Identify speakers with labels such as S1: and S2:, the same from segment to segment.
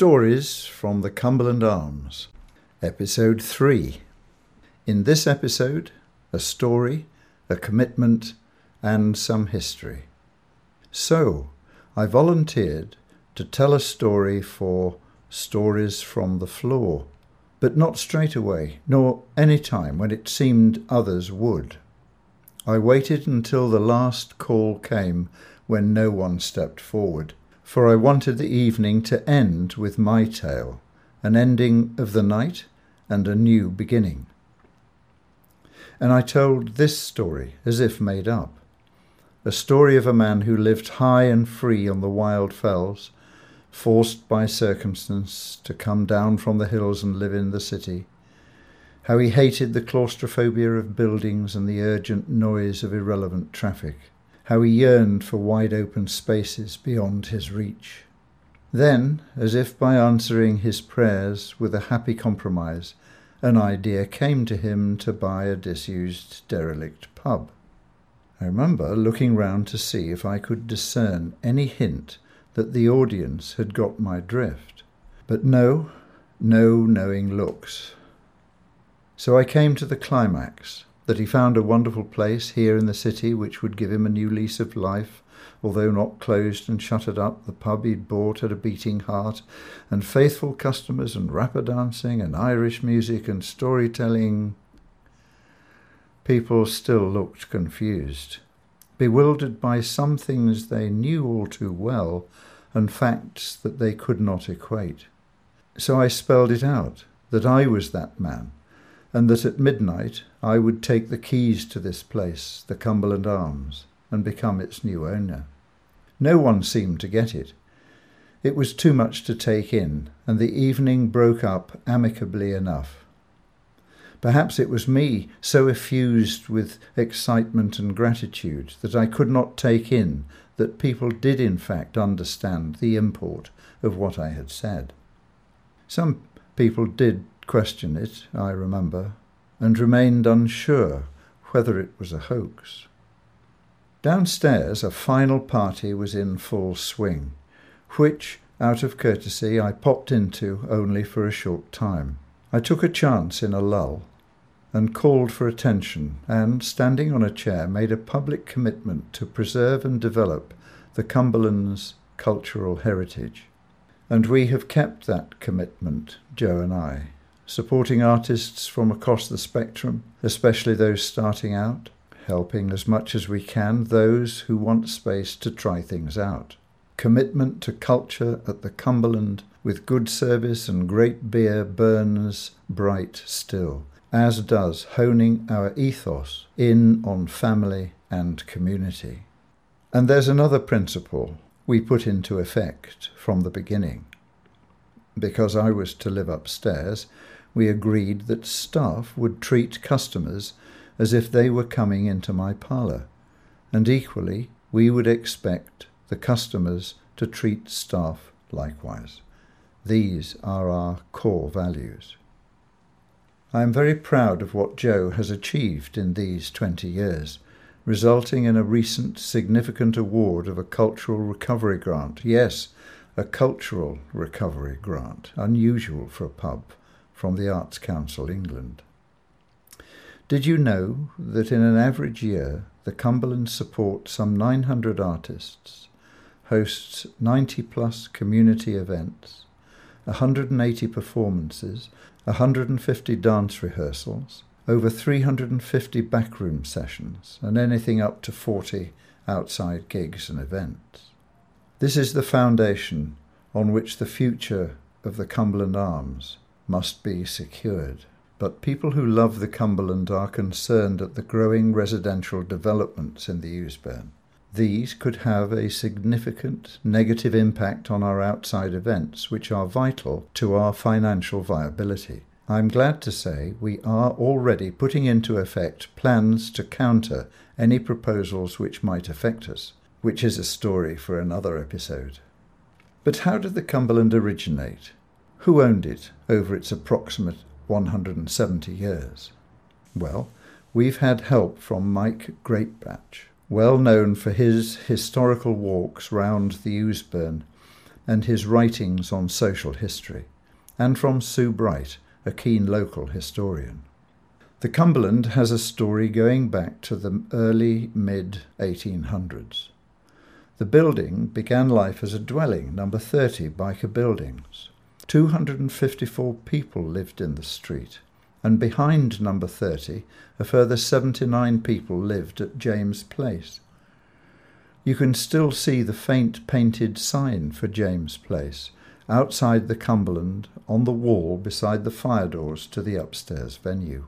S1: Stories from the Cumberland Arms, Episode 3. In this episode, a story, a commitment, and some history. So, I volunteered to tell a story for Stories from the Floor, but not straight away, nor any time when it seemed others would. I waited until the last call came when no one stepped forward for I wanted the evening to end with my tale, an ending of the night and a new beginning. And I told this story as if made up a story of a man who lived high and free on the wild fells, forced by circumstance to come down from the hills and live in the city. How he hated the claustrophobia of buildings and the urgent noise of irrelevant traffic how he yearned for wide open spaces beyond his reach. Then, as if by answering his prayers with a happy compromise, an idea came to him to buy a disused, derelict pub. I remember looking round to see if I could discern any hint that the audience had got my drift. But no, no knowing looks. So I came to the climax that he found a wonderful place here in the city which would give him a new lease of life, although not closed and shuttered up, the pub he'd bought had a beating heart, and faithful customers, and rapper dancing, and Irish music, and storytelling. People still looked confused, bewildered by some things they knew all too well, and facts that they could not equate. So I spelled it out that I was that man and that at midnight I would take the keys to this place, the Cumberland Arms, and become its new owner. No one seemed to get it. It was too much to take in, and the evening broke up amicably enough. Perhaps it was me, so effused with excitement and gratitude, that I could not take in that people did in fact understand the import of what I had said. Some people did question it, I remember, and remained unsure whether it was a hoax. Downstairs, a final party was in full swing, which, out of courtesy, I popped into only for a short time. I took a chance in a lull and called for attention and, standing on a chair, made a public commitment to preserve and develop the Cumberland's cultural heritage. And we have kept that commitment, Jo and I supporting artists from across the spectrum, especially those starting out, helping as much as we can those who want space to try things out. Commitment to culture at the Cumberland with good service and great beer burns bright still, as does honing our ethos in on family and community. And there's another principle we put into effect from the beginning. Because I was to live upstairs, we agreed that staff would treat customers as if they were coming into my parlour, and equally we would expect the customers to treat staff likewise. These are our core values. I am very proud of what Jo has achieved in these 20 years, resulting in a recent significant award of a cultural recovery grant. Yes, a cultural recovery grant, unusual for a pub from the Arts Council England. Did you know that in an average year the Cumberland supports some 900 artists, hosts 90 plus community events, 180 performances, 150 dance rehearsals, over 350 backroom sessions, and anything up to 40 outside gigs and events. This is the foundation on which the future of the Cumberland Arms must be secured. But people who love the Cumberland are concerned at the growing residential developments in the Ouseburn. These could have a significant negative impact on our outside events, which are vital to our financial viability. I'm glad to say we are already putting into effect plans to counter any proposals which might affect us, which is a story for another episode. But how did the Cumberland originate? Who owned it over its approximate 170 years? Well, we've had help from Mike Greatbatch, well known for his historical walks round the Ouseburn and his writings on social history, and from Sue Bright, a keen local historian. The Cumberland has a story going back to the early mid 1800s. The building began life as a dwelling, number 30 Byker Buildings. 254 people lived in the street, and behind number 30, a further 79 people lived at James Place. You can still see the faint painted sign for James Place outside the Cumberland on the wall beside the fire doors to the upstairs venue.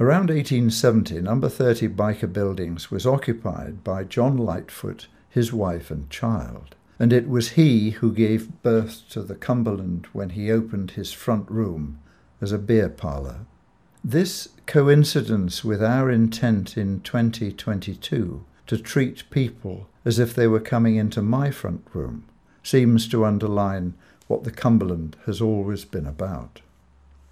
S1: Around 1870, number 30 Byker Buildings was occupied by John Lightfoot, his wife and child, and it was he who gave birth to the Cumberland when he opened his front room as a beer parlour. This coincidence with our intent in 2022 to treat people as if they were coming into my front room seems to underline what the Cumberland has always been about.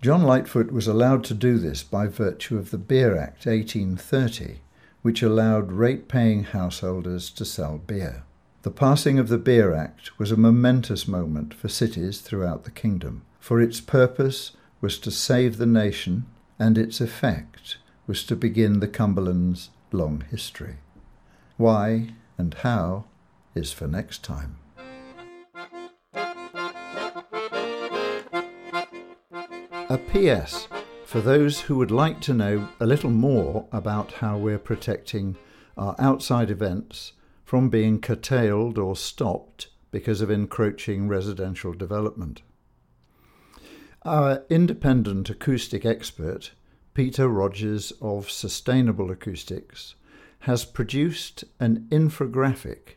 S1: John Lightfoot was allowed to do this by virtue of the Beer Act 1830, which allowed rate paying householders to sell beer. The passing of the Beer Act was a momentous moment for cities throughout the kingdom, for its purpose was to save the nation, and its effect was to begin the Cumberland's long history. Why and how is for next time. A PS for those who would like to know a little more about how we're protecting our outside events from being curtailed or stopped because of encroaching residential development. Our independent acoustic expert, Peter Rogers of Sustainable Acoustics, has produced an infographic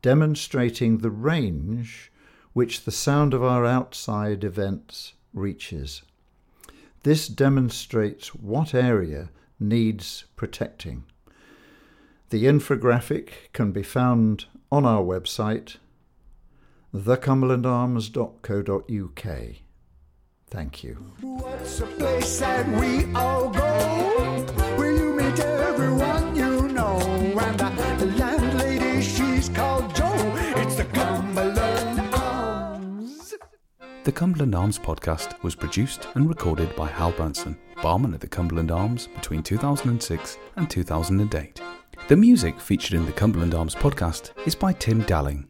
S1: demonstrating the range which the sound of our outside events reaches. This demonstrates what area needs protecting. The infographic can be found on our website, thecumberlandarms.co.uk. Thank you.
S2: The Cumberland Arms podcast was produced and recorded by Hal Branson, barman at the Cumberland Arms between 2006 and 2008. The music featured in the Cumberland Arms podcast is by Tim Dalling.